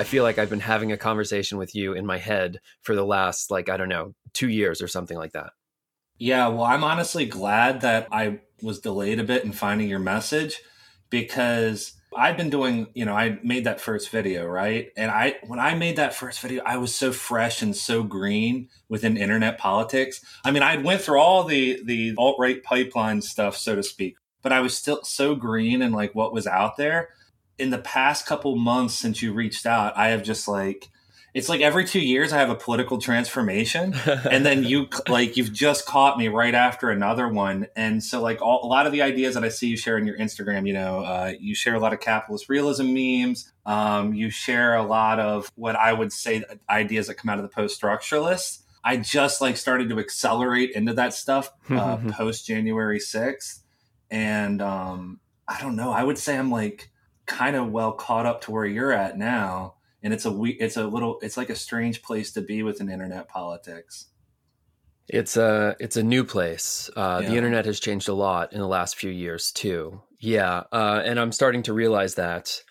I feel like I've been having a conversation with you in my head for the last, like, I don't know, two years or something like that. Yeah, well, I'm honestly glad that I was delayed a bit in finding your message because I've been doing, you know, I made that first video, right? And I when I made that first video, I was so fresh and so green within internet politics. I mean, I went through all the the alt-right pipeline stuff, so to speak, but I was still so green and like what was out there. In the past couple months since you reached out, I have just like it's like every two years I have a political transformation, and then you like you've just caught me right after another one, and so like all, a lot of the ideas that I see you share in your Instagram, you know, uh, you share a lot of capitalist realism memes. Um, you share a lot of what I would say ideas that come out of the post structuralist. I just like started to accelerate into that stuff uh, post January sixth, and um, I don't know. I would say I'm like kind of well caught up to where you're at now and it's a we it's a little it's like a strange place to be with an internet politics. It's a it's a new place. Uh, yeah. the internet has changed a lot in the last few years too. Yeah uh, and i'm starting to realize that.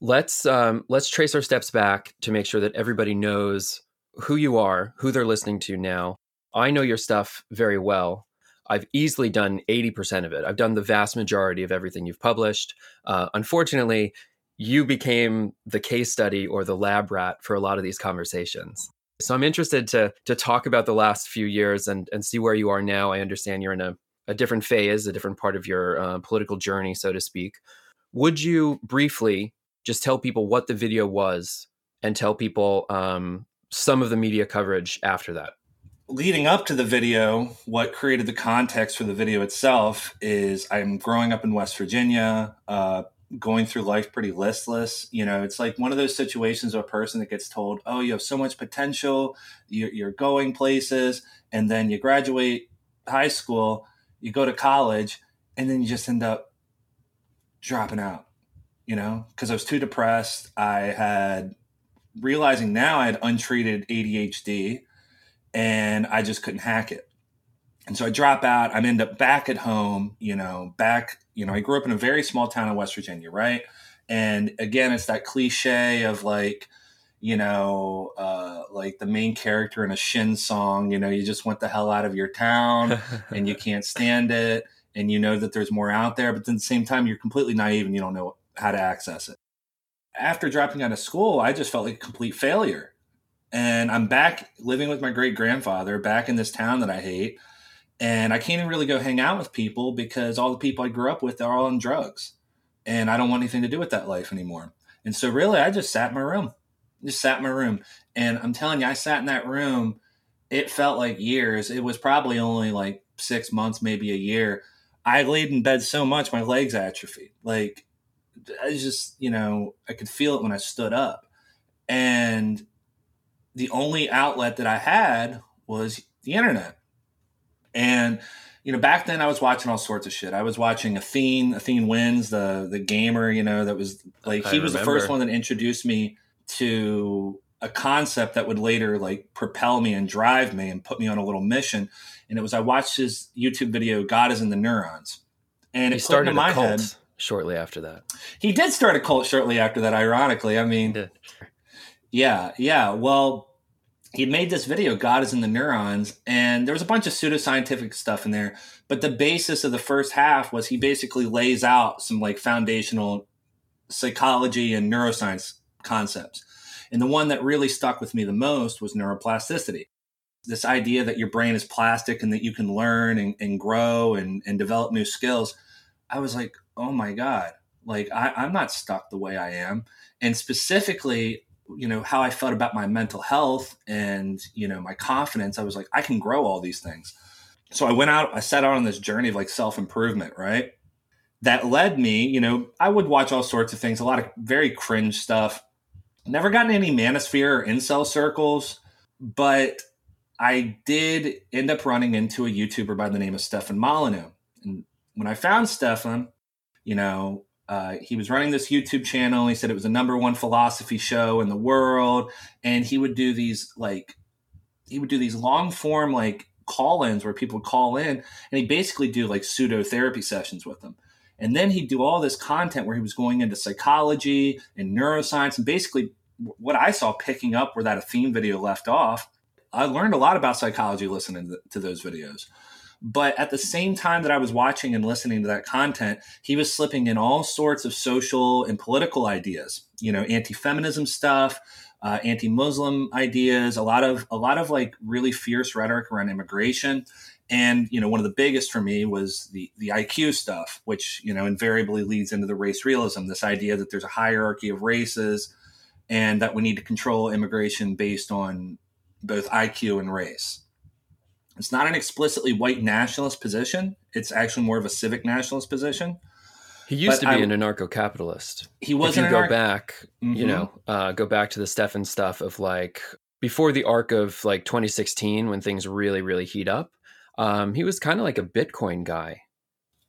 Let's um, let's trace our steps back to make sure that everybody knows who you are who they're listening to now. I know your stuff very well I've easily done 80% of it. I've done the vast majority of everything you've published. Uh, unfortunately, you became the case study or the lab rat for a lot of these conversations. So I'm interested to to talk about the last few years and and see where you are now. I understand you're in a, a different phase, a different part of your uh, political journey, so to speak. Would you briefly just tell people what the video was and tell people um, some of the media coverage after that? Leading up to the video, what created the context for the video itself is I'm growing up in West Virginia. Uh, going through life pretty listless. You know, it's like one of those situations of a person that gets told, "Oh, you have so much potential. You're, you're going places," and then you graduate high school, you go to college, and then you just end up dropping out. You know, because I was too depressed. I had realizing now I had untreated ADHD, and I just couldn't hack it. And so I drop out. I'm end up back at home, you know, back, you know, I grew up in a very small town in West Virginia, right? And again, it's that cliche of like, you know, uh, like the main character in a Shin song, you know, you just want the hell out of your town and you can't stand it. And you know that there's more out there, but at the same time, you're completely naive and you don't know how to access it. After dropping out of school, I just felt like a complete failure. And I'm back living with my great grandfather, back in this town that I hate and I can't even really go hang out with people because all the people I grew up with are all on drugs, and I don't want anything to do with that life anymore. And so, really, I just sat in my room, just sat in my room, and I'm telling you, I sat in that room. It felt like years. It was probably only like six months, maybe a year. I laid in bed so much, my legs atrophied. Like, I just, you know, I could feel it when I stood up. And the only outlet that I had was the internet and you know, back then I was watching all sorts of shit. I was watching Athene, Athene wins the the gamer. You know, that was like he was the first one that introduced me to a concept that would later like propel me and drive me and put me on a little mission. And it was I watched his YouTube video, "God is in the Neurons," and he it started my head shortly after that. He did start a cult shortly after that. Ironically, I mean, yeah, yeah. Well, he made this video, God is in the neurons, and there was a bunch of pseudoscientific stuff in there. But the basis of the first half was he basically lays out some like foundational psychology and neuroscience concepts. And the one that really stuck with me the most was neuroplasticity. This idea that your brain is plastic and that you can learn and, and grow and, and develop new skills. I was like, oh my God, like I, I'm not stuck the way I am. And specifically, you know how i felt about my mental health and you know my confidence i was like i can grow all these things. So i went out i set out on this journey of like self-improvement right? That led me you know i would watch all sorts of things a lot of very cringe stuff. Never gotten any manosphere or incel circles but i did end up running into a youtuber by the name of stefan molyneux. And when i found stefan you know uh, he was running this YouTube channel. He said it was the number one philosophy show in the world, and he would do these like he would do these long form like call-ins where people would call in, and he basically do like pseudo therapy sessions with them. And then he'd do all this content where he was going into psychology and neuroscience and basically what I saw picking up where that Athene video left off. I learned a lot about psychology listening to those videos. But at the same time that I was watching and listening to that content, he was slipping in all sorts of social and political ideas, you know, anti-feminism stuff, uh, anti-Muslim ideas, a lot of a lot of like really fierce rhetoric around immigration. And you know, one of the biggest for me was the the IQ stuff, which you know invariably leads into the race realism. This idea that there's a hierarchy of races, and that we need to control immigration based on both IQ and race. It's not an explicitly white nationalist position. It's actually more of a civic nationalist position. He used but to be I, an anarcho-capitalist. He was. If you go back, mm-hmm. you know, uh, go back to the Stefan stuff of like before the arc of like 2016 when things really, really heat up. Um, he was kind of like a Bitcoin guy.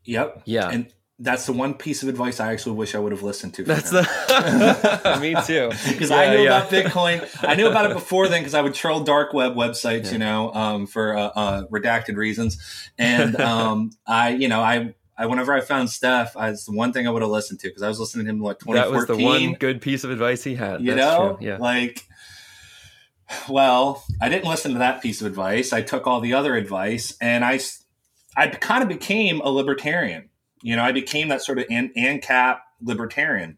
Yep. Yeah. And that's the one piece of advice I actually wish I would have listened to. That's him. the me too. Because yeah, I knew yeah. about Bitcoin. I knew about it before then because I would troll dark web websites, yeah. you know, um, for uh, uh, redacted reasons. And um, I, you know, I, I whenever I found Steph, I, it's the one thing I would have listened to because I was listening to him like 2014. That was the one good piece of advice he had. You That's know, true. yeah, like. Well, I didn't listen to that piece of advice. I took all the other advice, and I, I kind of became a libertarian you know, I became that sort of an, ANCAP libertarian.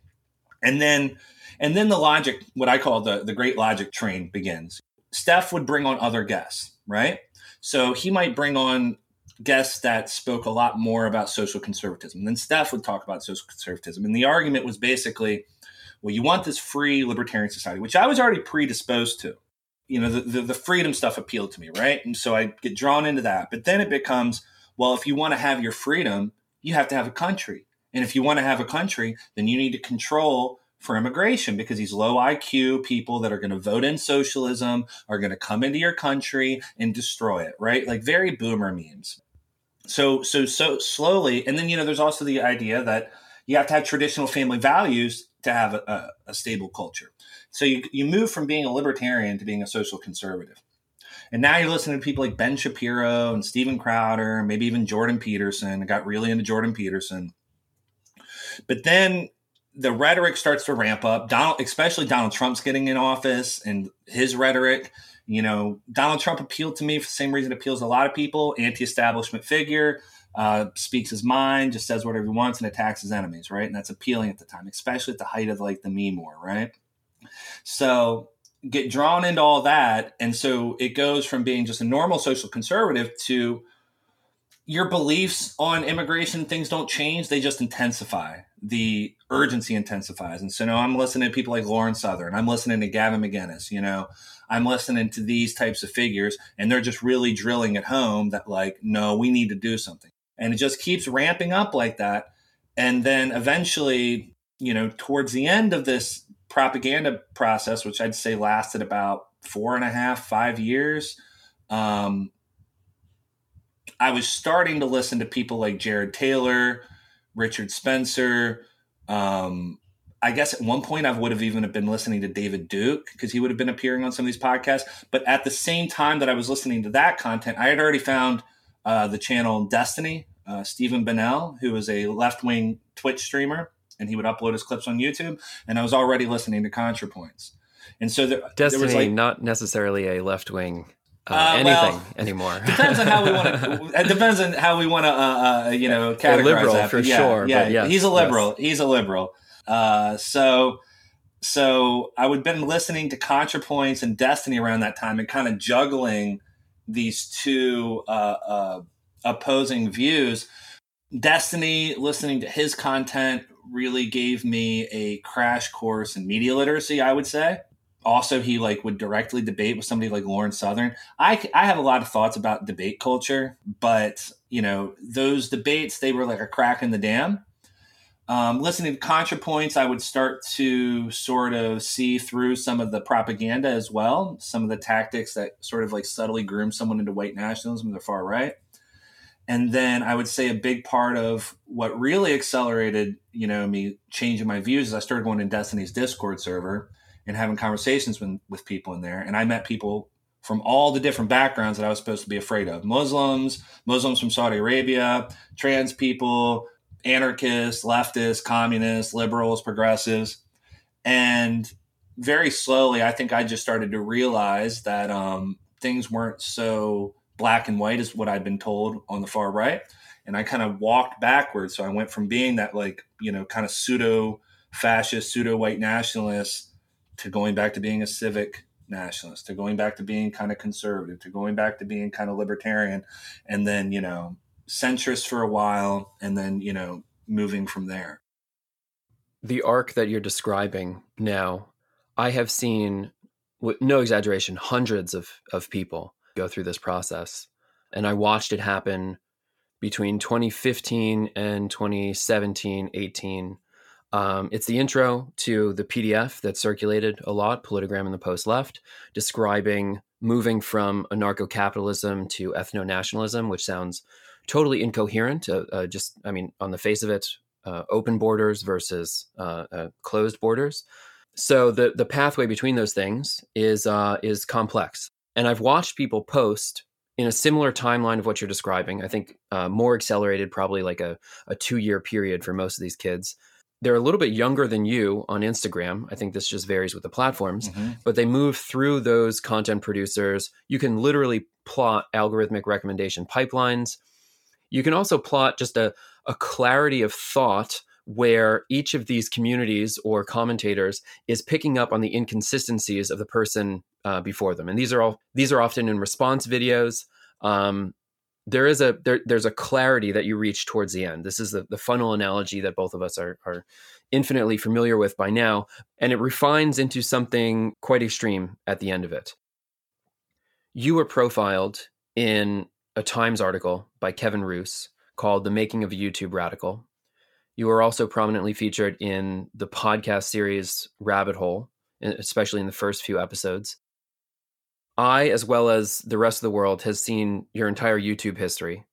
And then and then the logic, what I call the, the great logic train begins. Steph would bring on other guests, right? So he might bring on guests that spoke a lot more about social conservatism. And then Steph would talk about social conservatism. And the argument was basically, well, you want this free libertarian society, which I was already predisposed to. You know, the, the, the freedom stuff appealed to me, right? And so I get drawn into that. But then it becomes, well, if you want to have your freedom, you have to have a country. And if you want to have a country, then you need to control for immigration because these low IQ people that are going to vote in socialism are going to come into your country and destroy it, right? Like very boomer memes. So so so slowly, and then you know there's also the idea that you have to have traditional family values to have a, a, a stable culture. So you you move from being a libertarian to being a social conservative. And now you're listening to people like Ben Shapiro and Steven Crowder, maybe even Jordan Peterson. I got really into Jordan Peterson. But then the rhetoric starts to ramp up. Donald, especially Donald Trump's getting in office and his rhetoric. You know, Donald Trump appealed to me for the same reason it appeals to a lot of people. Anti-establishment figure, uh, speaks his mind, just says whatever he wants, and attacks his enemies. Right, and that's appealing at the time, especially at the height of like the meme war. Right. So get drawn into all that. And so it goes from being just a normal social conservative to your beliefs on immigration, things don't change, they just intensify. The urgency intensifies. And so now I'm listening to people like Lauren Southern, I'm listening to Gavin McInnes, you know, I'm listening to these types of figures, and they're just really drilling at home that, like, no, we need to do something. And it just keeps ramping up like that. And then eventually, you know, towards the end of this propaganda process, which I'd say lasted about four and a half, five years, um, I was starting to listen to people like Jared Taylor, Richard Spencer. Um, I guess at one point I would have even been listening to David Duke because he would have been appearing on some of these podcasts. But at the same time that I was listening to that content, I had already found uh, the channel Destiny, uh, Steven Bonnell, who is a left wing Twitch streamer and he would upload his clips on YouTube. And I was already listening to ContraPoints. And so there, Destiny, there was like, not necessarily a left wing uh, uh, anything well, anymore. depends on how we want to. It depends on how we want to, uh, uh, you know, categorize liberal that. for yeah, sure. Yeah, yes, he's a liberal. Yes. He's a liberal. Uh, so, so I would been listening to ContraPoints and Destiny around that time, and kind of juggling these two uh, opposing views. Destiny, listening to his content, really gave me a crash course in media literacy, I would say. Also, he like would directly debate with somebody like Lauren Southern. I, I have a lot of thoughts about debate culture, but you know those debates they were like a crack in the dam. Um, listening to ContraPoints, I would start to sort of see through some of the propaganda as well, some of the tactics that sort of like subtly groom someone into white nationalism, the far right. And then I would say a big part of what really accelerated, you know, me changing my views is I started going to Destiny's Discord server and having conversations with, with people in there. And I met people from all the different backgrounds that I was supposed to be afraid of Muslims, Muslims from Saudi Arabia, trans people, anarchists, leftists, communists, liberals, progressives. And very slowly, I think I just started to realize that um, things weren't so black and white is what I'd been told on the far right. And I kind of walked backwards. So I went from being that, like, you know, kind of pseudo fascist, pseudo white nationalist to going back to being a civic nationalist, to going back to being kind of conservative, to going back to being kind of libertarian, and then, you know, centrist for a while, and then, you know, moving from there. The arc that you're describing now, I have seen, with no exaggeration, hundreds of, of people go through this process. And I watched it happen between 2015 and 2017, 18. Um, it's the intro to the PDF that circulated a lot, Politigram in the Post Left, describing moving from anarcho capitalism to ethno nationalism, which sounds totally incoherent. Uh, uh, just, I mean, on the face of it, uh, open borders versus uh, uh, closed borders. So the the pathway between those things is uh, is complex. And I've watched people post in a similar timeline of what you're describing. I think uh, more accelerated, probably like a, a two year period for most of these kids. They're a little bit younger than you on Instagram. I think this just varies with the platforms, mm-hmm. but they move through those content producers. You can literally plot algorithmic recommendation pipelines. You can also plot just a, a clarity of thought where each of these communities or commentators is picking up on the inconsistencies of the person uh, before them, and these are all these are often in response videos. Um, there is a there, there's a clarity that you reach towards the end. This is the, the funnel analogy that both of us are are infinitely familiar with by now, and it refines into something quite extreme at the end of it. You were profiled in a Times article by Kevin Roose called "The Making of a YouTube Radical." You were also prominently featured in the podcast series Rabbit Hole, especially in the first few episodes. I, as well as the rest of the world, has seen your entire YouTube history.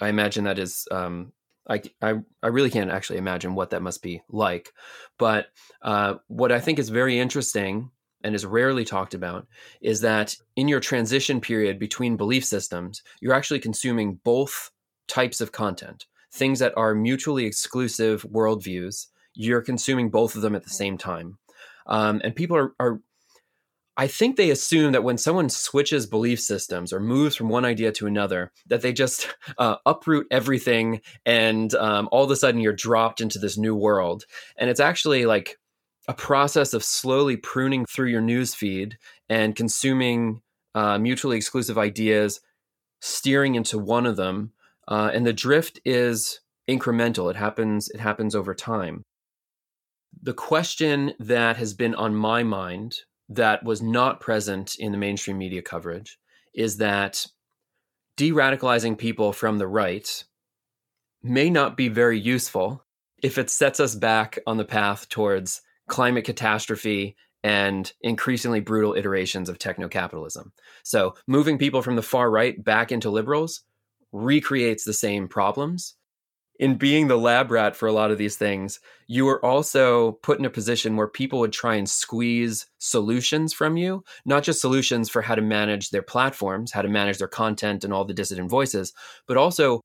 I imagine that is, um, I, I, I really can't actually imagine what that must be like. But uh, what I think is very interesting and is rarely talked about is that in your transition period between belief systems, you're actually consuming both types of content things that are mutually exclusive worldviews, you're consuming both of them at the same time. Um, and people are, are, I think they assume that when someone switches belief systems or moves from one idea to another, that they just uh, uproot everything and um, all of a sudden you're dropped into this new world. And it's actually like a process of slowly pruning through your news feed and consuming uh, mutually exclusive ideas, steering into one of them uh, and the drift is incremental. It happens. It happens over time. The question that has been on my mind that was not present in the mainstream media coverage is that de-radicalizing people from the right may not be very useful if it sets us back on the path towards climate catastrophe and increasingly brutal iterations of techno capitalism. So, moving people from the far right back into liberals recreates the same problems. In being the lab rat for a lot of these things, you were also put in a position where people would try and squeeze solutions from you, not just solutions for how to manage their platforms, how to manage their content and all the dissident voices, but also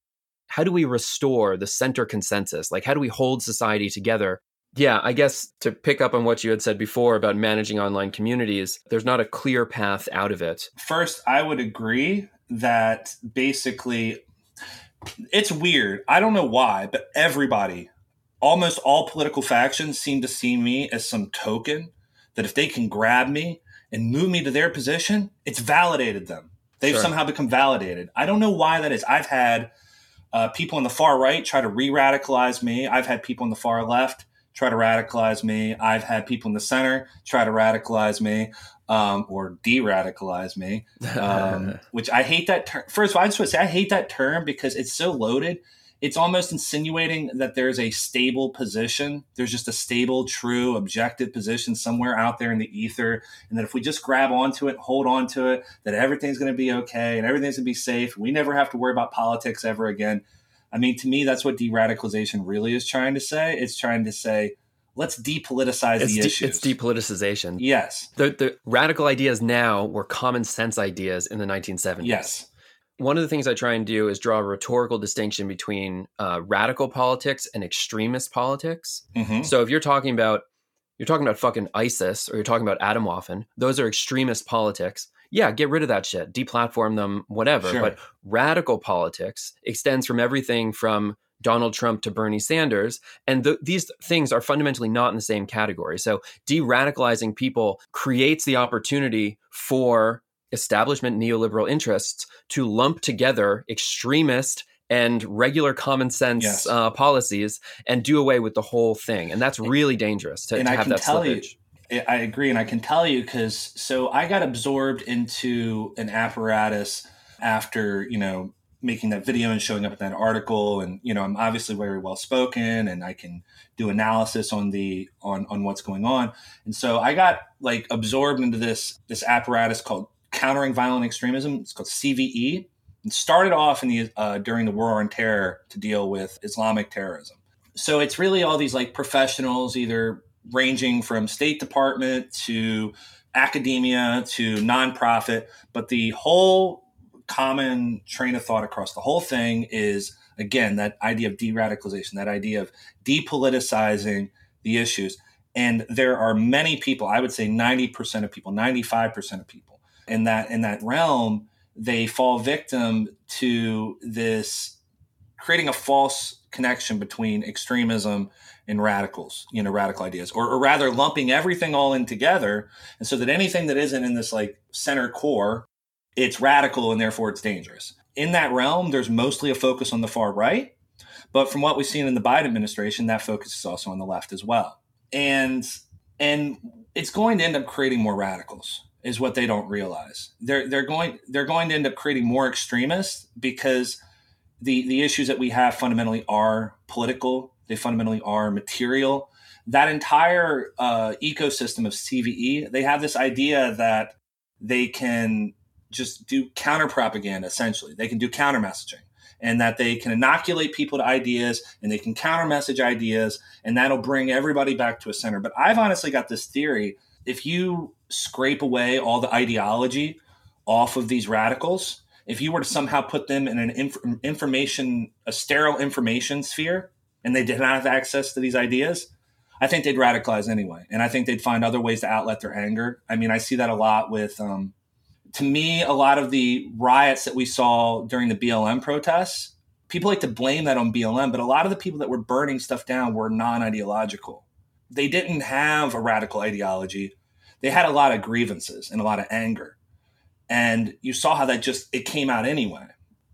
how do we restore the center consensus? Like, how do we hold society together yeah, I guess to pick up on what you had said before about managing online communities, there's not a clear path out of it. First, I would agree that basically it's weird. I don't know why, but everybody, almost all political factions seem to see me as some token that if they can grab me and move me to their position, it's validated them. They've sure. somehow become validated. I don't know why that is. I've had uh, people on the far right try to re radicalize me, I've had people on the far left try to radicalize me. I've had people in the center try to radicalize me um, or de-radicalize me, um, which I hate that term. First of all, I just want to say I hate that term because it's so loaded. It's almost insinuating that there's a stable position. There's just a stable, true, objective position somewhere out there in the ether. And that if we just grab onto it, hold on to it, that everything's going to be okay and everything's going to be safe. We never have to worry about politics ever again. I mean, to me, that's what de radicalization really is trying to say. It's trying to say, let's depoliticize it's the de- issues. It's depoliticization. Yes. The, the radical ideas now were common sense ideas in the 1970s. Yes. One of the things I try and do is draw a rhetorical distinction between uh, radical politics and extremist politics. Mm-hmm. So if you're talking about you're talking about fucking ISIS or you're talking about Atomwaffen, those are extremist politics. Yeah, get rid of that shit, deplatform them, whatever. Sure. But radical politics extends from everything from Donald Trump to Bernie Sanders. And th- these things are fundamentally not in the same category. So de radicalizing people creates the opportunity for establishment neoliberal interests to lump together extremist and regular common sense yes. uh, policies and do away with the whole thing. And that's really dangerous to, to have that slippage. You, I agree. And I can tell you because so I got absorbed into an apparatus after, you know, making that video and showing up in that article. And you know i'm obviously very well spoken and i can do analysis on the on on what's going on. And so i got like absorbed into this this apparatus called countering violent extremism. It's called cve and started off in the uh, during the war on terror to deal with islamic terrorism. So it's really all these like professionals either ranging from state department to academia to nonprofit but the whole common train of thought across the whole thing is again that idea of de-radicalization that idea of depoliticizing the issues. And there are many people i would say 90% of people 95% of people in that in that realm they fall victim to this creating a false connection between extremism and radicals you know radical ideas or, or rather lumping everything all in together. And so that anything that isn't in this like center core it's radical and therefore it's dangerous. In that realm, there's mostly a focus on the far right. But from what we've seen in the Biden administration, that focus is also on the left as well. And and it's going to end up creating more radicals is what they don't realize. They're they're going they're going to end up creating more extremists because the the issues that we have fundamentally are political. They fundamentally are material. That entire uh, ecosystem of CVE, they have this idea that they can just do counter propaganda essentially. They can do counter messaging and that they can inoculate people to ideas and they can counter message ideas and that'll bring everybody back to a center. But I've honestly got this theory if you scrape away all the ideology off of these radicals, if you were to somehow put them in an inf- information, a sterile information sphere, and they did not have access to these ideas, I think they'd radicalize anyway. And I think they'd find other ways to outlet their anger. I mean, I see that a lot with um, to me, a lot of the riots that we saw during the BLM protests, people like to blame that on BLM, but a lot of the people that were burning stuff down were non ideological. They didn't have a radical ideology. They had a lot of grievances and a lot of anger. And you saw how that just it came out anyway.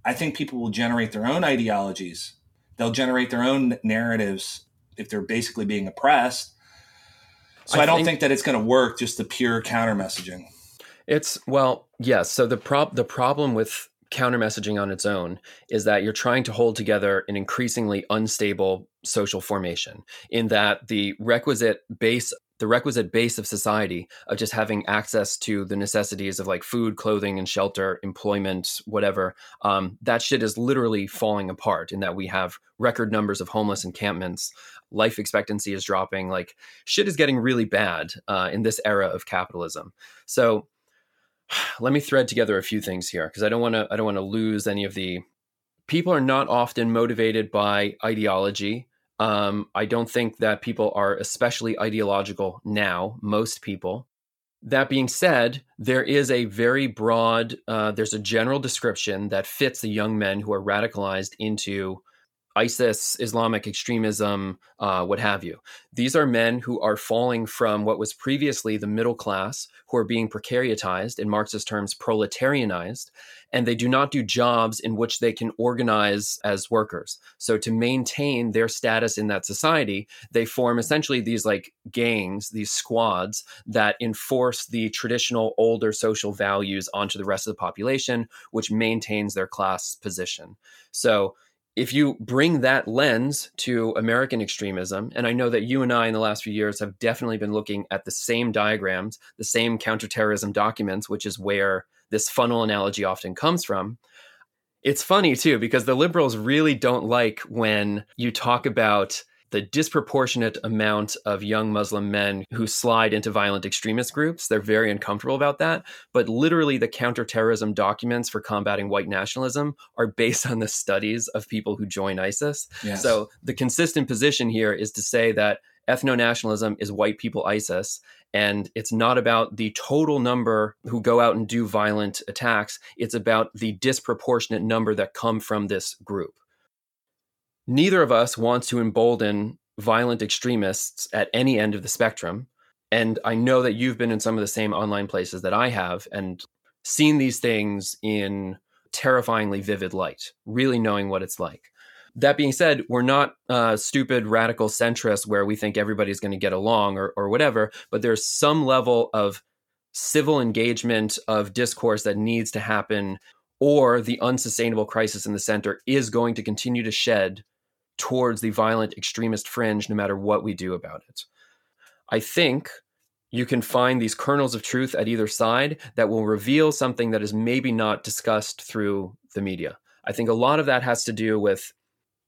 I think people will generate their own ideologies. They'll generate their own narratives if they're basically being oppressed. So I, I don't think, think that it's going to work just the pure counter messaging. It's well, yes. So the prob the problem with counter messaging on its own is that you're trying to hold together an increasingly unstable social formation in that the requisite base the requisite base of society of just having access to the necessities of like food clothing and shelter employment whatever um, that shit is literally falling apart in that we have record numbers of homeless encampments life expectancy is dropping like shit is getting really bad uh, in this era of capitalism so let me thread together a few things here because I don't want to I don't want to lose any of the people are not often motivated by ideology. Um, I don't think that people are especially ideological now. Most people. That being said, there is a very broad, uh, there's a general description that fits the young men who are radicalized into ISIS, Islamic extremism, uh, what have you. These are men who are falling from what was previously the middle class, who are being precariatized, in Marxist terms, proletarianized, and they do not do jobs in which they can organize as workers. So, to maintain their status in that society, they form essentially these like gangs, these squads that enforce the traditional older social values onto the rest of the population, which maintains their class position. So, if you bring that lens to American extremism, and I know that you and I in the last few years have definitely been looking at the same diagrams, the same counterterrorism documents, which is where this funnel analogy often comes from. It's funny too, because the liberals really don't like when you talk about the disproportionate amount of young Muslim men who slide into violent extremist groups. They're very uncomfortable about that. But literally, the counterterrorism documents for combating white nationalism are based on the studies of people who join ISIS. Yes. So the consistent position here is to say that ethno nationalism is white people ISIS. And it's not about the total number who go out and do violent attacks. It's about the disproportionate number that come from this group. Neither of us wants to embolden violent extremists at any end of the spectrum. And I know that you've been in some of the same online places that I have and seen these things in terrifyingly vivid light, really knowing what it's like. That being said, we're not uh, stupid radical centrists where we think everybody's going to get along or, or whatever, but there's some level of civil engagement of discourse that needs to happen, or the unsustainable crisis in the center is going to continue to shed towards the violent extremist fringe no matter what we do about it. I think you can find these kernels of truth at either side that will reveal something that is maybe not discussed through the media. I think a lot of that has to do with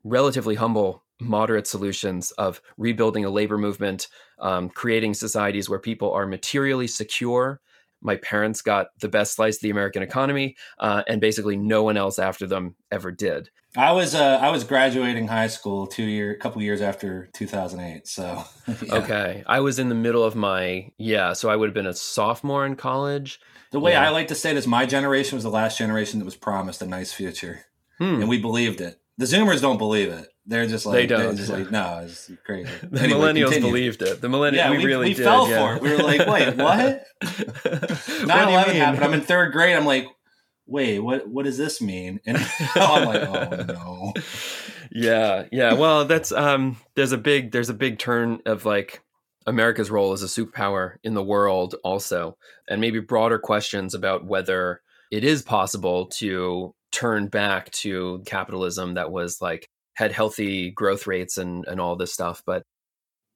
relatively humble, moderate solutions of rebuilding a labor movement, um, creating societies where people are materially secure. My parents got the best slice of the American economy, uh, and basically no one else after them ever did. I was uh, I was graduating high school two year, a couple years after 2008. So yeah. okay, I was in the middle of my yeah, so I would have been a sophomore in college. The way yeah. I like to say it is, my generation was the last generation that was promised a nice future, hmm. and we believed it. The Zoomers don't believe it. They're just like they don't. Just like no, it's crazy. the anyway, millennials continue. believed it. The millennials, yeah, we, we really we did, fell yeah. for it. We were like, wait, what? 9-11 happened. I'm in third grade. I'm like, wait, what? What does this mean? And I'm like, oh no. Yeah, yeah. Well, that's um. There's a big there's a big turn of like America's role as a superpower in the world, also, and maybe broader questions about whether it is possible to turn back to capitalism that was like had healthy growth rates and and all this stuff but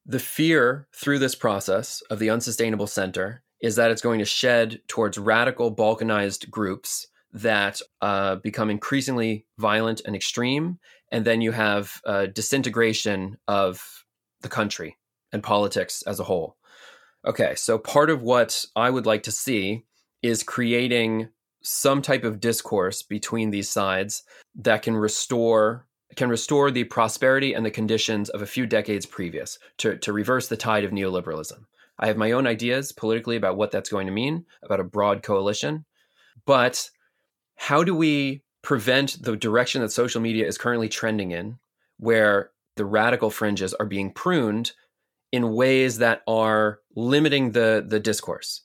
the fear through this process of the unsustainable center is that it's going to shed towards radical balkanized groups that uh, become increasingly violent and extreme and then you have a disintegration of the country and politics as a whole. Okay so part of what i would like to see is creating some type of discourse between these sides that can restore can restore the prosperity and the conditions of a few decades previous to, to reverse the tide of neoliberalism. I have my own ideas politically about what that's going to mean, about a broad coalition. But how do we prevent the direction that social media is currently trending in, where the radical fringes are being pruned in ways that are limiting the, the discourse?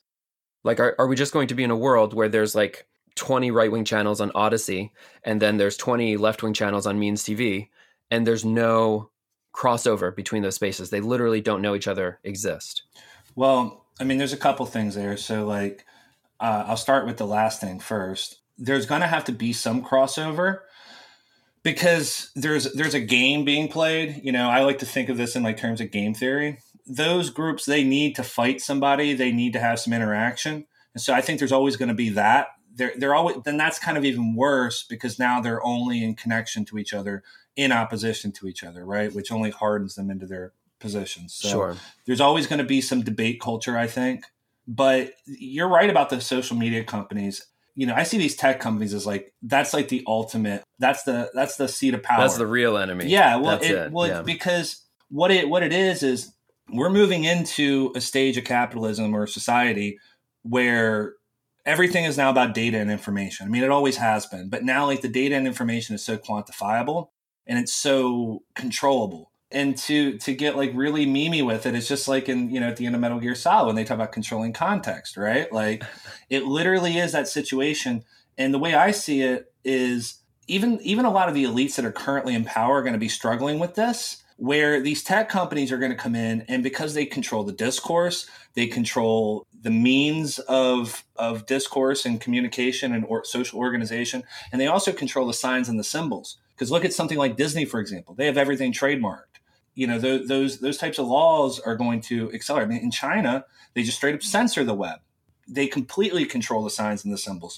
Like, are, are we just going to be in a world where there's like 20 right wing channels on Odysee, and then there's 20 left wing channels on Means TV, and there's no crossover between those spaces. They literally don't know each other exist. Well, I mean, there's a couple things there. So, like, uh, I'll start with the last thing first. There's going to have to be some crossover because there's there's a game being played. You know, I like to think of this in like terms of game theory. Those groups they need to fight somebody. They need to have some interaction. And so I think there's always going to be that they're they're always then that's kind of even worse because now they're only in connection to each other in opposition to each other right which only hardens them into their positions so sure. there's always going to be some debate culture i think but you're right about the social media companies you know i see these tech companies as like that's like the ultimate that's the that's the seat of power that's the real enemy yeah well it, it. well yeah. because what it what it is is we're moving into a stage of capitalism or society where everything is now about data and information. I mean, it always has been, but now like the data and information is so quantifiable and it's so controllable. And to to get like really memey with it, it's just like in you know at the end of Metal Gear Solid when they talk about controlling context, right? Like it literally is that situation. And the way I see it is even even a lot of the elites that are currently in power are going to be struggling with this where these tech companies are going to come in and because they control the discourse they control the means of of discourse and communication and or social organization. And they also control the signs and the symbols. Because look at something like disney for example. They have everything trademarked. You know those those, those types of laws are going to accelerate. I mean, in china they just straight up censor the web. They completely control the signs and the symbols.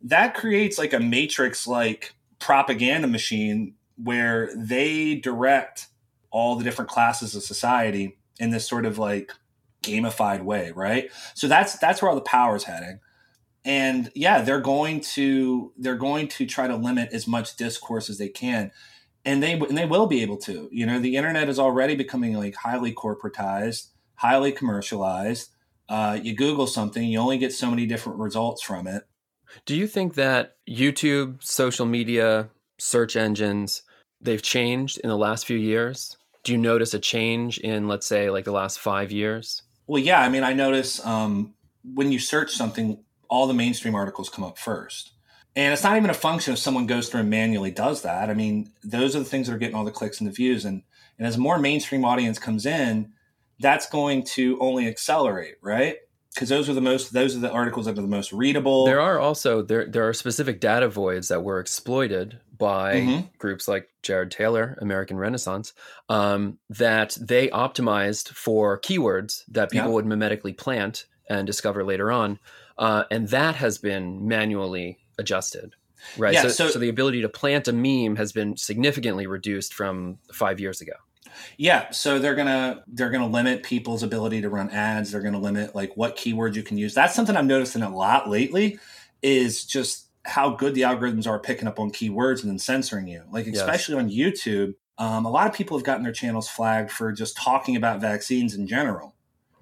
That creates like a matrix like propaganda machine where they direct all the different classes of society in this sort of like gamified way, right? So that's that's where all the power is heading. And yeah, they're going to they're going to try to limit as much discourse as they can. and they and they will be able to. You know, the internet is already becoming like highly corporatized, highly commercialized. Uh, you Google something, you only get so many different results from it. Do you think that YouTube, social media, search engines, they've changed in the last few years? Do you notice a change in, let's say, like the last five years? Well, yeah. I mean, I notice um, when you search something, all the mainstream articles come up first. And it's not even a function if someone goes through and manually does that. I mean, those are the things that are getting all the clicks and the views. And, and as more mainstream audience comes in, that's going to only accelerate, right? Because those are the most those are the articles that are the most readable. There are also there there are specific data voids that were exploited by mm-hmm. groups like Jared Taylor, American Renaissance, um, that they optimized for keywords that people yeah. would mimetically plant and discover later on, uh, and that has been manually adjusted right yeah, so, so, so, the ability to plant a meme has been significantly reduced from five years ago yeah so they're gonna they're gonna limit people's ability to run ads. They're gonna limit like what keywords you can use. That's something i'm noticing a lot lately is just how good the algorithms are picking up on keywords and then censoring you. Like especially yes. on youtube um, a lot of people have gotten their channels flagged for just talking about vaccines in general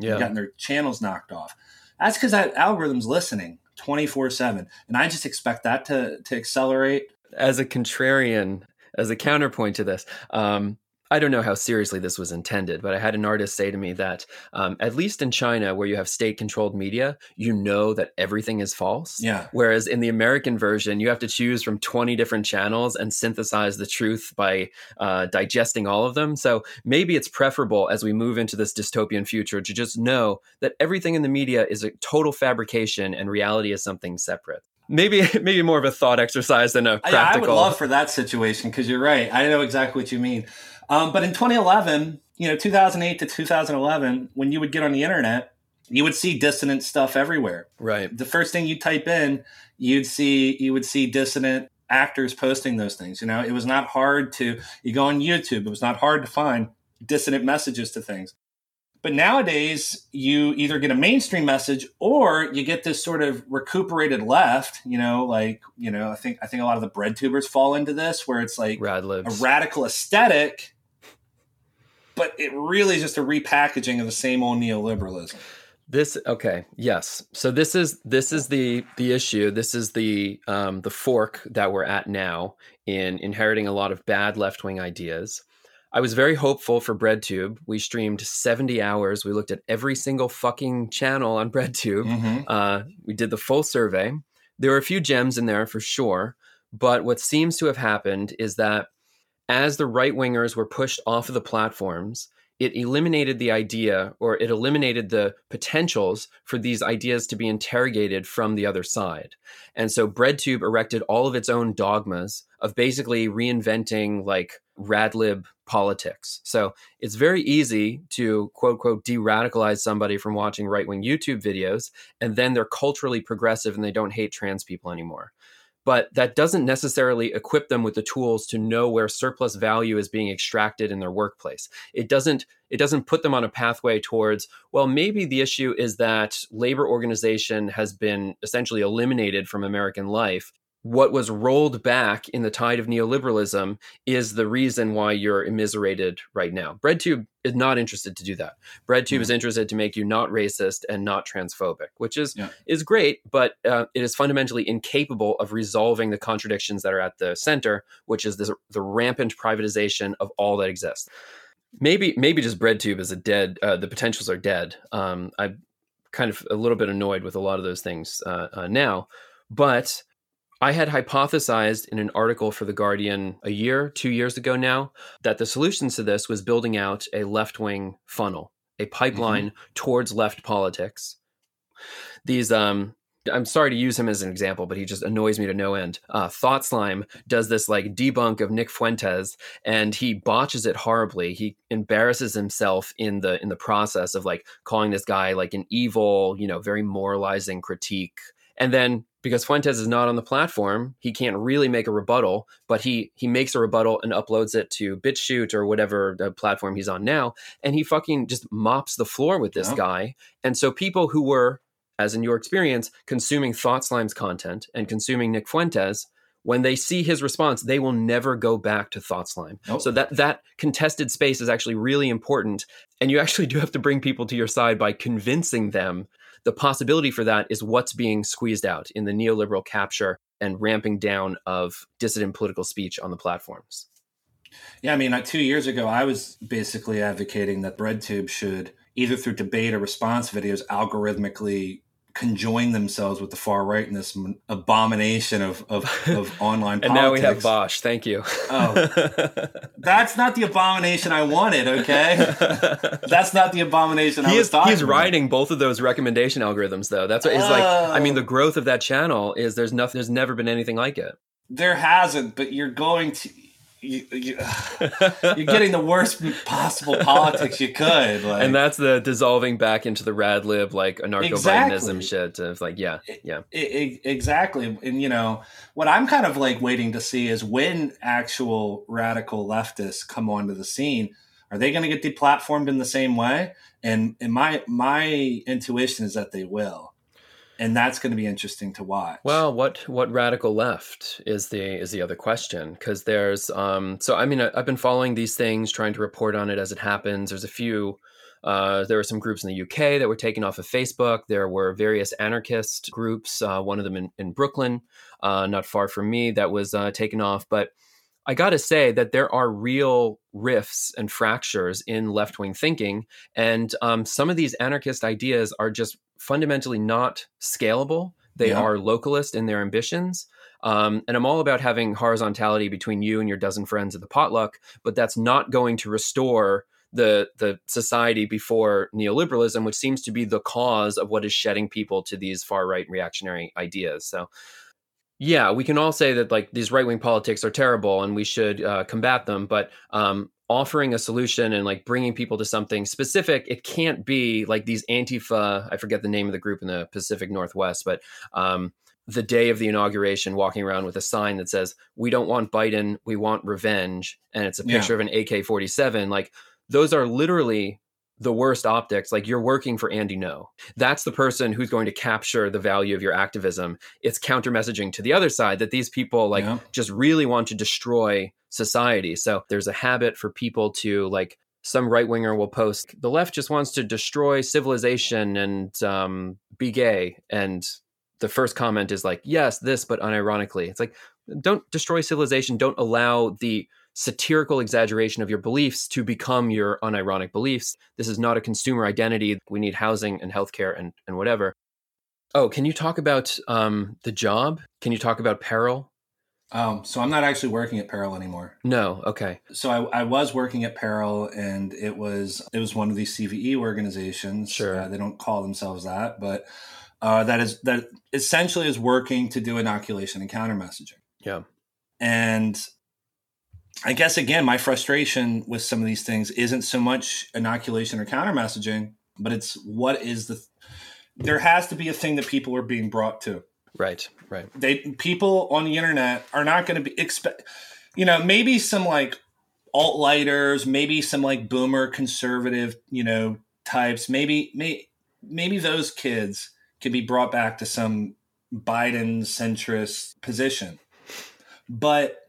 yeah. gotten their channels knocked off. That's because that algorithm's listening 24 7 and i just expect that to to accelerate. As a contrarian as a counterpoint to this um, I don't know how seriously this was intended, but I had an artist say to me that um, at least in China, where you have state controlled media, you know that everything is false. Yeah. Whereas in the American version, you have to choose from 20 different channels and synthesize the truth by uh, digesting all of them. So maybe it's preferable as we move into this dystopian future to just know that everything in the media is a total fabrication and reality is something separate maybe maybe more of a thought exercise than a practical. I, I would love for that situation because you're right. I know exactly what you mean. Um, but in 2011, you know, 2008 to 2011, when you would get on the internet, you would see dissonant stuff everywhere. Right. The first thing you type in, you'd see you would see dissonant actors posting those things. You know, it was not hard to you go on YouTube. It was not hard to find dissonant messages to things. But nowadays, you either get a mainstream message or you get this sort of recuperated left. You know, like you know, I think I think a lot of the bread tubers fall into this, where it's like a radical aesthetic but it really is just a repackaging of the same old neoliberalism. This okay, yes. So this is this is the the issue. This is the um, the fork that we're at now in inheriting a lot of bad left wing ideas. I was very hopeful for BreadTube. We streamed 70 hours. We looked at every single fucking channel on BreadTube. Mm-hmm. Uh, we did the full survey. There were a few gems in there for sure. But what seems to have happened is that as the right wingers were pushed off of the platforms, it eliminated the idea or it eliminated the potentials for these ideas to be interrogated from the other side. And so BreadTube erected all of its own dogmas of basically reinventing like radlib politics. So it's very easy to quote quote de radicalize somebody from watching right wing YouTube videos, and then they're culturally progressive and they don't hate trans people anymore but that doesn't necessarily equip them with the tools to know where surplus value is being extracted in their workplace. It doesn't it doesn't put them on a pathway towards well maybe the issue is that labor organization has been essentially eliminated from american life what was rolled back in the tide of neoliberalism is the reason why you're immiserated right now. BreadTube is not interested to do that. BreadTube mm-hmm. is interested to make you not racist and not transphobic, which is yeah. is great, but uh, it is fundamentally incapable of resolving the contradictions that are at the center, which is this, the rampant privatization of all that exists. Maybe maybe just BreadTube is a dead. Uh, the potentials are dead. Um, I'm kind of a little bit annoyed with a lot of those things uh, uh now, but I had hypothesized in an article for The Guardian a year, two years ago now, that the solutions to this was building out a left wing funnel, a pipeline mm-hmm. towards left politics. These, um, I'm sorry to use him as an example, but he just annoys me to no end. Uh, Thought Slime does this like debunk of Nick Fuentes, and he botches it horribly. He embarrasses himself in the in the process of like calling this guy like an evil, you know, very moralizing critique and then because Fuentes is not on the platform, he can't really make a rebuttal, but he he makes a rebuttal and uploads it to BitChute or whatever the platform he's on now, and he fucking just mops the floor with this yeah. guy. And so people who were, as in your experience, consuming Thought Slime's content and consuming Nick Fuentes when they see his response, they will never go back to ThoughtSlime. Nope. So that that contested space is actually really important, and you actually do have to bring people to your side by convincing them the possibility for that is what's being squeezed out in the neoliberal capture and ramping down of dissident political speech on the platforms. Yeah, I mean, like two years ago, I was basically advocating that BreadTube should either through debate or response videos algorithmically conjoin themselves with the far right in this abomination of of, of online and politics. now we have Vaush. Thank you. oh, that's not the abomination I wanted. Okay, that's not the abomination he I was is, talking. He's about. writing both of those recommendation algorithms, though. That's what is like. I mean, the oh. growth of that channel is there's nothing. There's never been anything like it. There hasn't, but you're going to you, you, are getting the worst possible politics you could. Like. And that's the dissolving back into the rad lib, like anarcho Bidenism exactly. shit of like, yeah, yeah. It, it, exactly. And, you know, what I'm kind of like waiting to see is when actual radical leftists come onto the scene, are they going to get deplatformed in the same way? And, and my, my intuition is that they will and that's going to be interesting to watch. Well, what what radical left is the is the other question because there's um so I mean I, have been following these things, trying to report on it as it happens. There's a few. Uh, there were some groups in the UK that were taken off of Facebook. There were various anarchist groups. Uh, one of them in, in Brooklyn, uh, not far from me, that was uh, taken off. But I got to say that there are real rifts and fractures in left wing thinking. And um, some of these anarchist ideas are just fundamentally not scalable. They yeah. are localist in their ambitions. Um, and I'm all about having horizontality between you and your dozen friends at the potluck, but that's not going to restore the the society before neoliberalism, which seems to be the cause of what is shedding people to these far right reactionary ideas. So, yeah, we can all say that like these right wing politics are terrible and we should uh, combat them, but um, offering a solution and like bringing people to something specific it can't be like these antifa i forget the name of the group in the pacific northwest but um, the day of the inauguration walking around with a sign that says we don't want biden we want revenge and it's a picture yeah. of an ak-47 like those are literally the worst optics like you're working for Andy No. that's the person who's going to capture the value of your activism. It's counter messaging to the other side that these people like yeah. just really want to destroy society. So there's a habit for people to like some right winger will post the left just wants to destroy civilization and um, be gay. And the first comment is like yes this but unironically. It's like don't destroy civilization. Don't allow the satirical exaggeration of your beliefs to become your unironic beliefs. This is not a consumer identity. We need housing and healthcare and, and whatever. Oh, can you talk about um, the job? Can you talk about Peril? Um, so I'm not actually working at Peril anymore. No, okay. So I, I, was working at Peril, and it was it was one of these CVE organizations. Sure, uh, they don't call themselves that, but uh, that is that essentially is working to do inoculation and counter messaging. Yeah, and I guess again, my frustration with some of these things isn't so much inoculation or counter messaging, but it's what is the. There has to be a thing that people are being brought to. Right, right. They people on the internet are not going to be expect. You know, maybe some like alt lighters, maybe some like boomer conservative, you know, types. Maybe, may, maybe those kids can be brought back to some Biden centrist position, but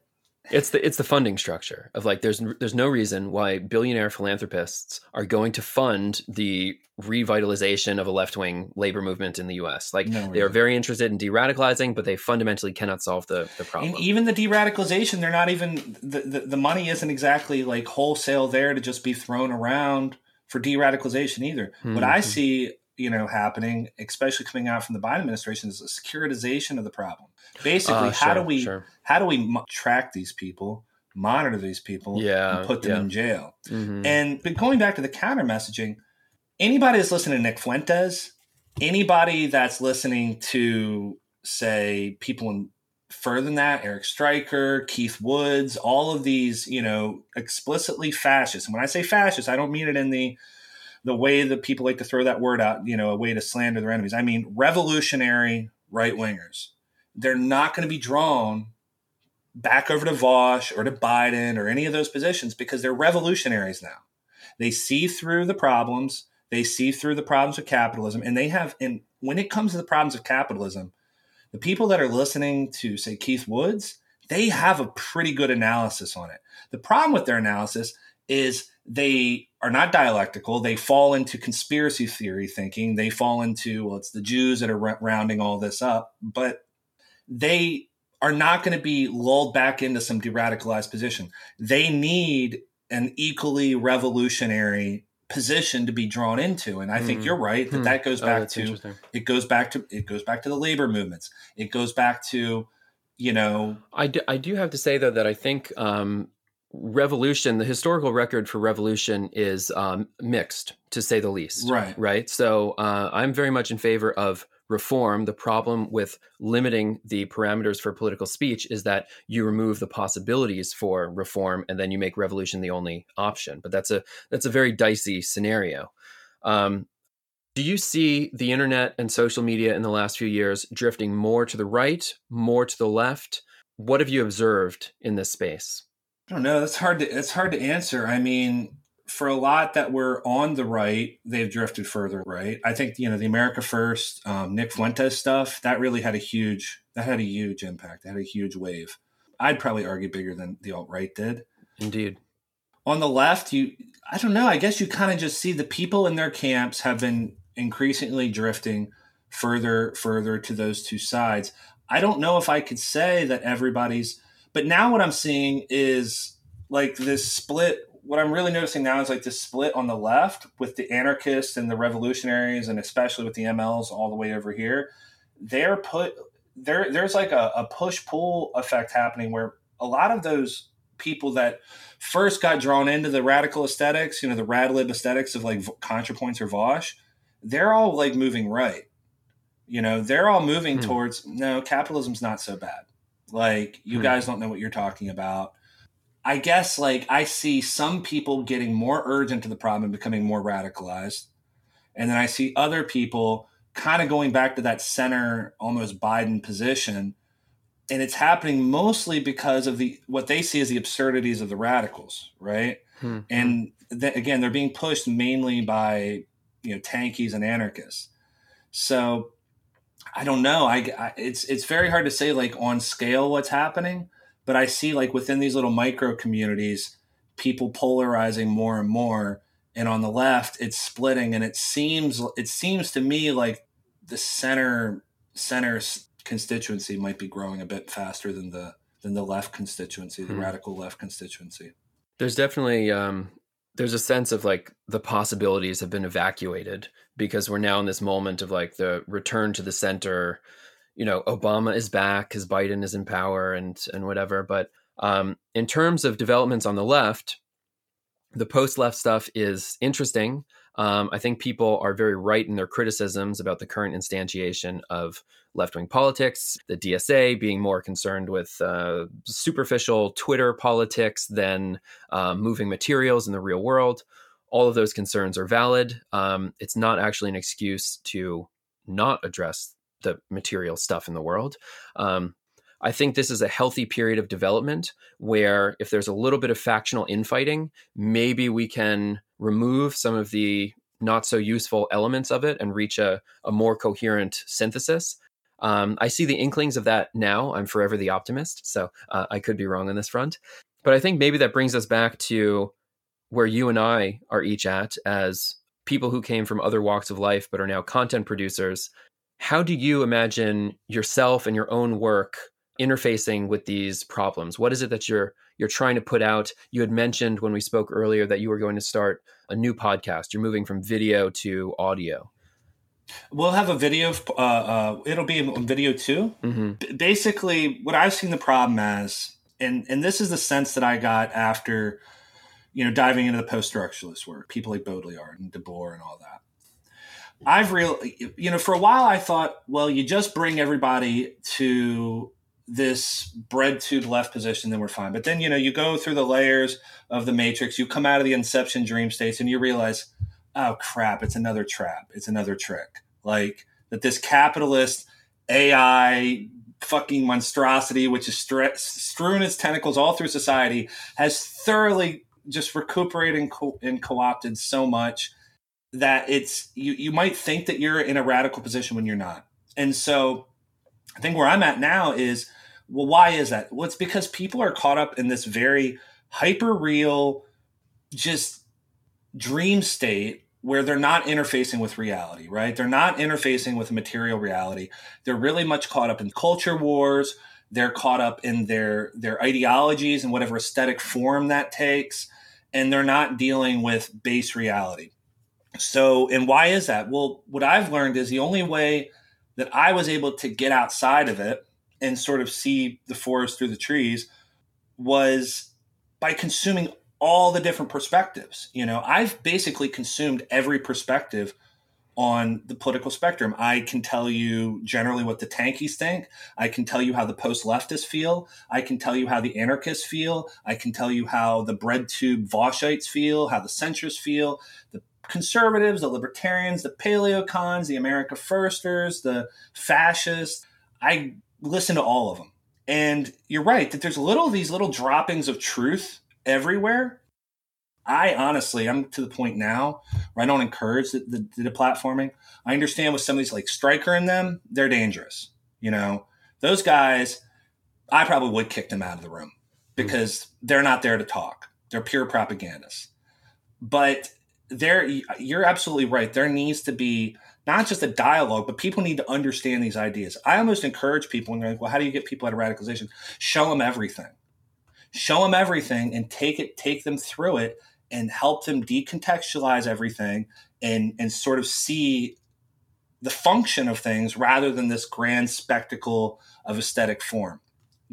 it's the it's the funding structure of like there's there's no reason why billionaire philanthropists are going to fund the revitalization of a left wing labor movement in the U.S. Like no they are very interested in de-radicalizing, but they fundamentally cannot solve the the problem. And even the de-radicalization, they're not even the, the, the money isn't exactly like wholesale there to just be thrown around for de-radicalization either. Mm-hmm. What I mm-hmm. see you know happening, especially coming out from the Biden administration, is a securitization of the problem. Basically, uh, sure, how do we sure. how do we track these people, monitor these people, yeah, and put them yeah. in jail? Mm-hmm. And but going back to the counter messaging, anybody that's listening to Nick Fuentes, anybody that's listening to say people in further than that, Eric Striker, Keith Woods, all of these, you know, explicitly fascist. And when I say fascist, I don't mean it in the the way that people like to throw that word out, you know, a way to slander their enemies. I mean revolutionary right wingers. They're not going to be drawn back over to Vaush or to Biden or any of those positions because they're revolutionaries now. They see through the problems, they see through the problems of capitalism, and they have, and when it comes to the problems of capitalism, the people that are listening to, say, Keith Woods, they have a pretty good analysis on it. The problem with their analysis is they are not dialectical. They fall into conspiracy theory thinking. They fall into, well, it's the Jews that are rounding all this up, but they are not going to be lulled back into some de radicalized position. They need an equally revolutionary position to be drawn into and i think mm. you're right that hmm. that goes oh, back oh, to it goes back to it goes back to the labor movements it goes back to you know i do, I do have to say though that i think um, revolution the historical record for revolution is um, mixed to say the least right right so uh, i'm very much in favor of reform, the problem with limiting the parameters for political speech is that you remove the possibilities for reform and then you make revolution the only option. But that's a that's a very dicey scenario. Um, do you see the internet and social media in the last few years drifting more to the right, more to the left? What have you observed in this space? I don't know. That's hard to it's hard to answer. I mean, for a lot that were on the right, they've drifted further right. I think you know the America First, um, Nick Fuentes stuff that really had a huge that had a huge impact. That had a huge wave. I'd probably argue bigger than the alt right did. Indeed. On the left, you I don't know. I guess you kind of just see the people in their camps have been increasingly drifting further further to those two sides. I don't know if I could say that everybody's, but now what I'm seeing is like this split what I'm really noticing now is like this split on the left with the anarchists and the revolutionaries, and especially with the MLs all the way over here. They're put there. There's like a, a push pull effect happening where a lot of those people that first got drawn into the radical aesthetics, you know, the rad lib aesthetics of like ContraPoints or Vaush, they're all like moving right. You know, they're all moving hmm. towards no, capitalism's not so bad. Like you hmm. guys don't know what you're talking about I guess like I see some people getting more urgent to the problem and becoming more radicalized. And then I see other people kind of going back to that center almost Biden position. And it's happening mostly because of the what they see as the absurdities of the radicals, right? Hmm. And th- again, they're being pushed mainly by you know tankies and anarchists. So I don't know. I, I it's it's very hard to say like on scale what's happening but I see like within these little micro communities, people polarizing more and more. And on the left, it's splitting, and it seems it seems to me like the center center constituency might be growing a bit faster than the than the left constituency, the hmm. radical left constituency. There's definitely um, there's a sense of like the possibilities have been evacuated because we're now in this moment of like the return to the center you know Obama is back because Biden is in power and and whatever. But um, in terms of developments on the left, the post left stuff is interesting. Um, I think people are very right in their criticisms about the current instantiation of left wing politics, the DSA being more concerned with uh, superficial Twitter politics than uh, moving materials in the real world. All of those concerns are valid. Um, it's not actually an excuse to not address the material stuff in the world. Um, I think this is a healthy period of development where if there's a little bit of factional infighting, maybe we can remove some of the not so useful elements of it and reach a, a more coherent synthesis. Um, I see the inklings of that now. I'm forever the optimist, so uh, I could be wrong on this front. But I think maybe that brings us back to where you and I are each at as people who came from other walks of life but are now content producers how do you imagine yourself and your own work interfacing with these problems? What is it that you're you're trying to put out? You had mentioned when we spoke earlier that you were going to start a new podcast. You're moving from video to audio. We'll have a video. Uh, uh, it'll be a video too. Mm-hmm. basically, what I've seen the problem as, and and this is the sense that I got after, you know, diving into the post-structuralist work, people like Baudrillard and Debord and all that I've really, you know, for a while I thought, well, you just bring everybody to this bread tube left position, then we're fine. But then, you know, you go through the layers of the matrix, you come out of the inception dream states, and you realize, oh crap, it's another trap, it's another trick. Like that this capitalist AI fucking monstrosity, which is stre- strewn its tentacles all through society, has thoroughly just recuperated and, co- and co-opted so much that it's you you might think that you're in a radical position when you're not. And so I think where I'm at now is Well, why is that? Well, it's because people are caught up in this very hyper real, just dream state where they're not interfacing with reality, right? They're not interfacing with material reality. They're really much caught up in culture wars. They're caught up in their their ideologies and whatever aesthetic form that takes, and they're not dealing with base reality. So, and why is that? Well, what I've learned is the only way that I was able to get outside of it and sort of see the forest through the trees was by consuming all the different perspectives. You know, I've basically consumed every perspective on the political spectrum. I can tell you generally what the tankies think. I can tell you how the post leftists feel. I can tell you how the anarchists feel. I can tell you how the bread tube Vaushites feel, how the centrists feel, the conservatives, the libertarians, the paleocons, the America Firsters, the fascists. I listen to all of them. And you're right that there's little these little droppings of truth everywhere. I honestly, I'm to the point now where I don't encourage the, the, the platforming. I understand with some of these like Striker in them, they're dangerous. You know, those guys, I probably would kick them out of the room because they're not there to talk. They're pure propagandists. But there, you're absolutely right. There needs to be not just a dialogue, but people need to understand these ideas. I almost encourage people when they're like, well, how do you get people out of radicalization? Show them everything. Show them everything and take it, take them through it and help them decontextualize everything and and sort of see the function of things rather than this grand spectacle of aesthetic form.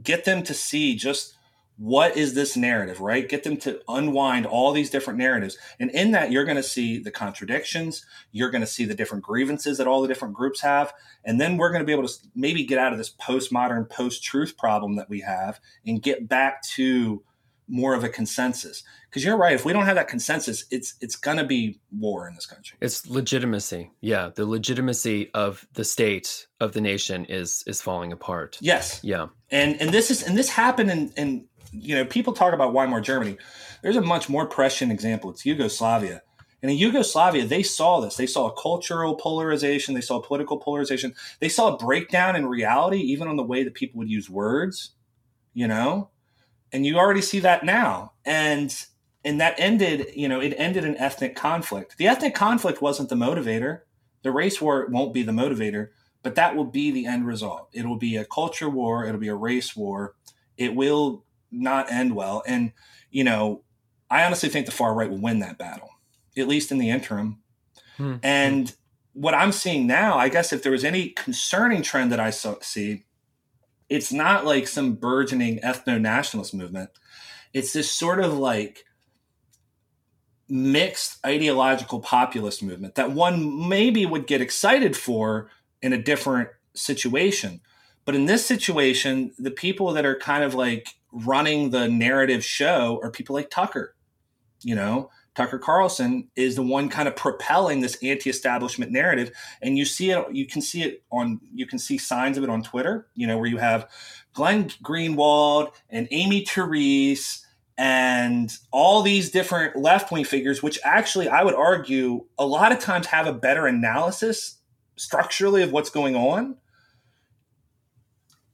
Get them to see just what is this narrative, right? Get them to unwind all these different narratives. And in that, you're going to see the contradictions. You're going to see the different grievances that all the different groups have. And then we're going to be able to maybe get out of this postmodern, post truth problem that we have and get back to more of a consensus because you're right if we don't have that consensus it's it's going to be war in this country it's legitimacy yeah the legitimacy of the state of the nation is is falling apart yes yeah and and this is and this happened in in you know, people talk about Weimar Germany. There's a much more prescient example. It's Yugoslavia. And in Yugoslavia, they saw this. They saw a cultural polarization. They saw political polarization. They saw a breakdown in reality, even on the way that people would use words, you know? And you already see that now. And and that ended, you know, it ended in ethnic conflict. The ethnic conflict wasn't the motivator. The race war won't be the motivator, but that will be the end result. It will be a culture war, it'll be a race war. It will not end well. And, you know, I honestly think the far right will win that battle, at least in the interim. Hmm. And what I'm seeing now, I guess if there was any concerning trend that I see, it's not like some burgeoning ethno nationalist movement. It's this sort of like mixed ideological populist movement that one maybe would get excited for in a different situation. But in this situation, the people that are kind of like running the narrative show are people like Tucker. You know, Tucker Carlson is the one kind of propelling this anti-establishment narrative, and you see it. You can see it on. You can see signs of it on Twitter. You know, where you have Glenn Greenwald and Aimee Terese and all these different left-wing figures, which actually I would argue a lot of times have a better analysis structurally of what's going on.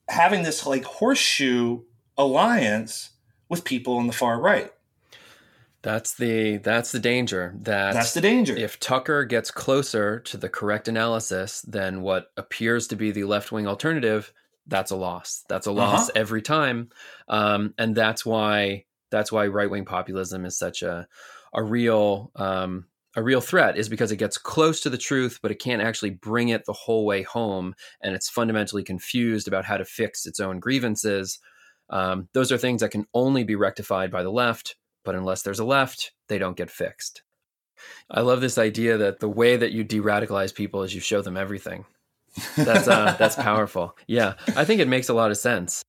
Having this like horseshoe alliance with people on the far right. That's the that's the danger. That that's the danger. If Tucker gets closer to the correct analysis than what appears to be the left wing alternative, that's a loss. That's a loss uh-huh. every time, um, and that's why that's why right wing populism is such a a real um, a real threat is because it gets close to the truth, but it can't actually bring it the whole way home, and it's fundamentally confused about how to fix its own grievances um, those are things that can only be rectified by the left, but unless there's a left, they don't get fixed. I love this idea that the way that you de radicalize people is you show them everything. That's uh, that's powerful. Yeah, I think it makes a lot of sense.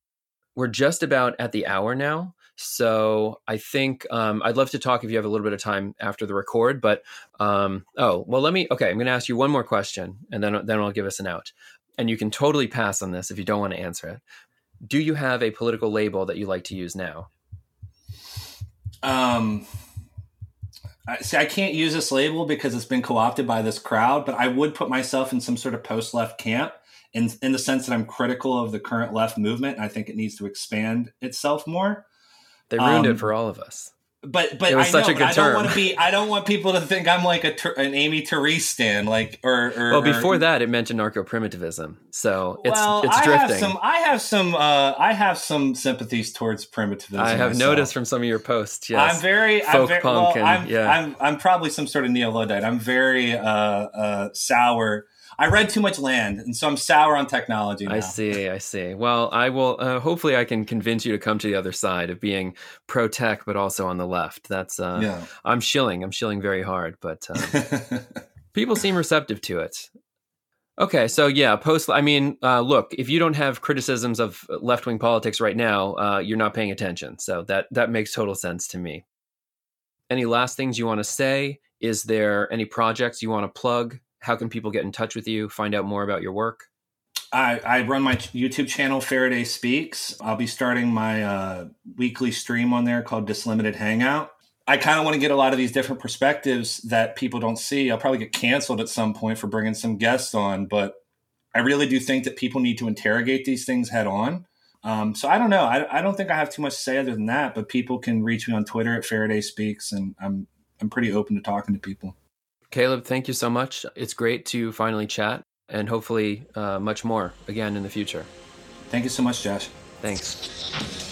We're just about at the hour now, so I think um, I'd love to talk if you have a little bit of time after the record. But um, oh, well, let me. Okay, I'm going to ask you one more question, and then then I'll give us an out. And you can totally pass on this if you don't want to answer it do you have a political label that you like to use now? Um, I, see, I can't use this label because it's been co opted by this crowd, but I would put myself in some sort of post left camp. in in the sense that I'm critical of the current left movement. I think it needs to expand itself more. They ruined um, it for all of us but but it was I such know, a good I don't want to be. I don't want people to think I'm like a an Aimee Terese stan, like or. or well, before or, that, it mentioned narco primitivism, so it's well, it's drifting. I have some. I have some. Uh, I have some sympathies towards primitivism. I have myself. noticed from some of your posts. Yes, I'm very folk I'm very, punk, well, and, I'm, yeah. I'm I'm probably some sort of neo luddite. I'm very uh, uh, sour I read too much Land, and so I'm sour on technology. Now. I see. I see. Well, I will. Uh, hopefully, I can convince you to come to the other side of being pro tech, but also on the left. That's. Uh, yeah. I'm shilling. I'm shilling very hard, but uh, people seem receptive to it. Okay, so yeah, post. I mean, uh, look, if you don't have criticisms of left wing politics right now, uh, you're not paying attention. So that that makes total sense to me. Any last things you want to say? Is there any projects you want to plug? How can people get in touch with you, find out more about your work? I, I run my YouTube channel, Faraday Speaks. I'll be starting my uh, weekly stream on there called Dislimited Hangout. I kind of want to get a lot of these different perspectives that people don't see. I'll probably get canceled at some point for bringing some guests on, but I really do think that people need to interrogate these things head on. Um, so I don't know. I, I don't think I have too much to say other than that, but people can reach me on Twitter at Faraday Speaks, and I'm I'm pretty open to talking to people. Caleb, thank you so much. It's great to finally chat and hopefully uh, much more again in the future. Thank you so much, Josh. Thanks.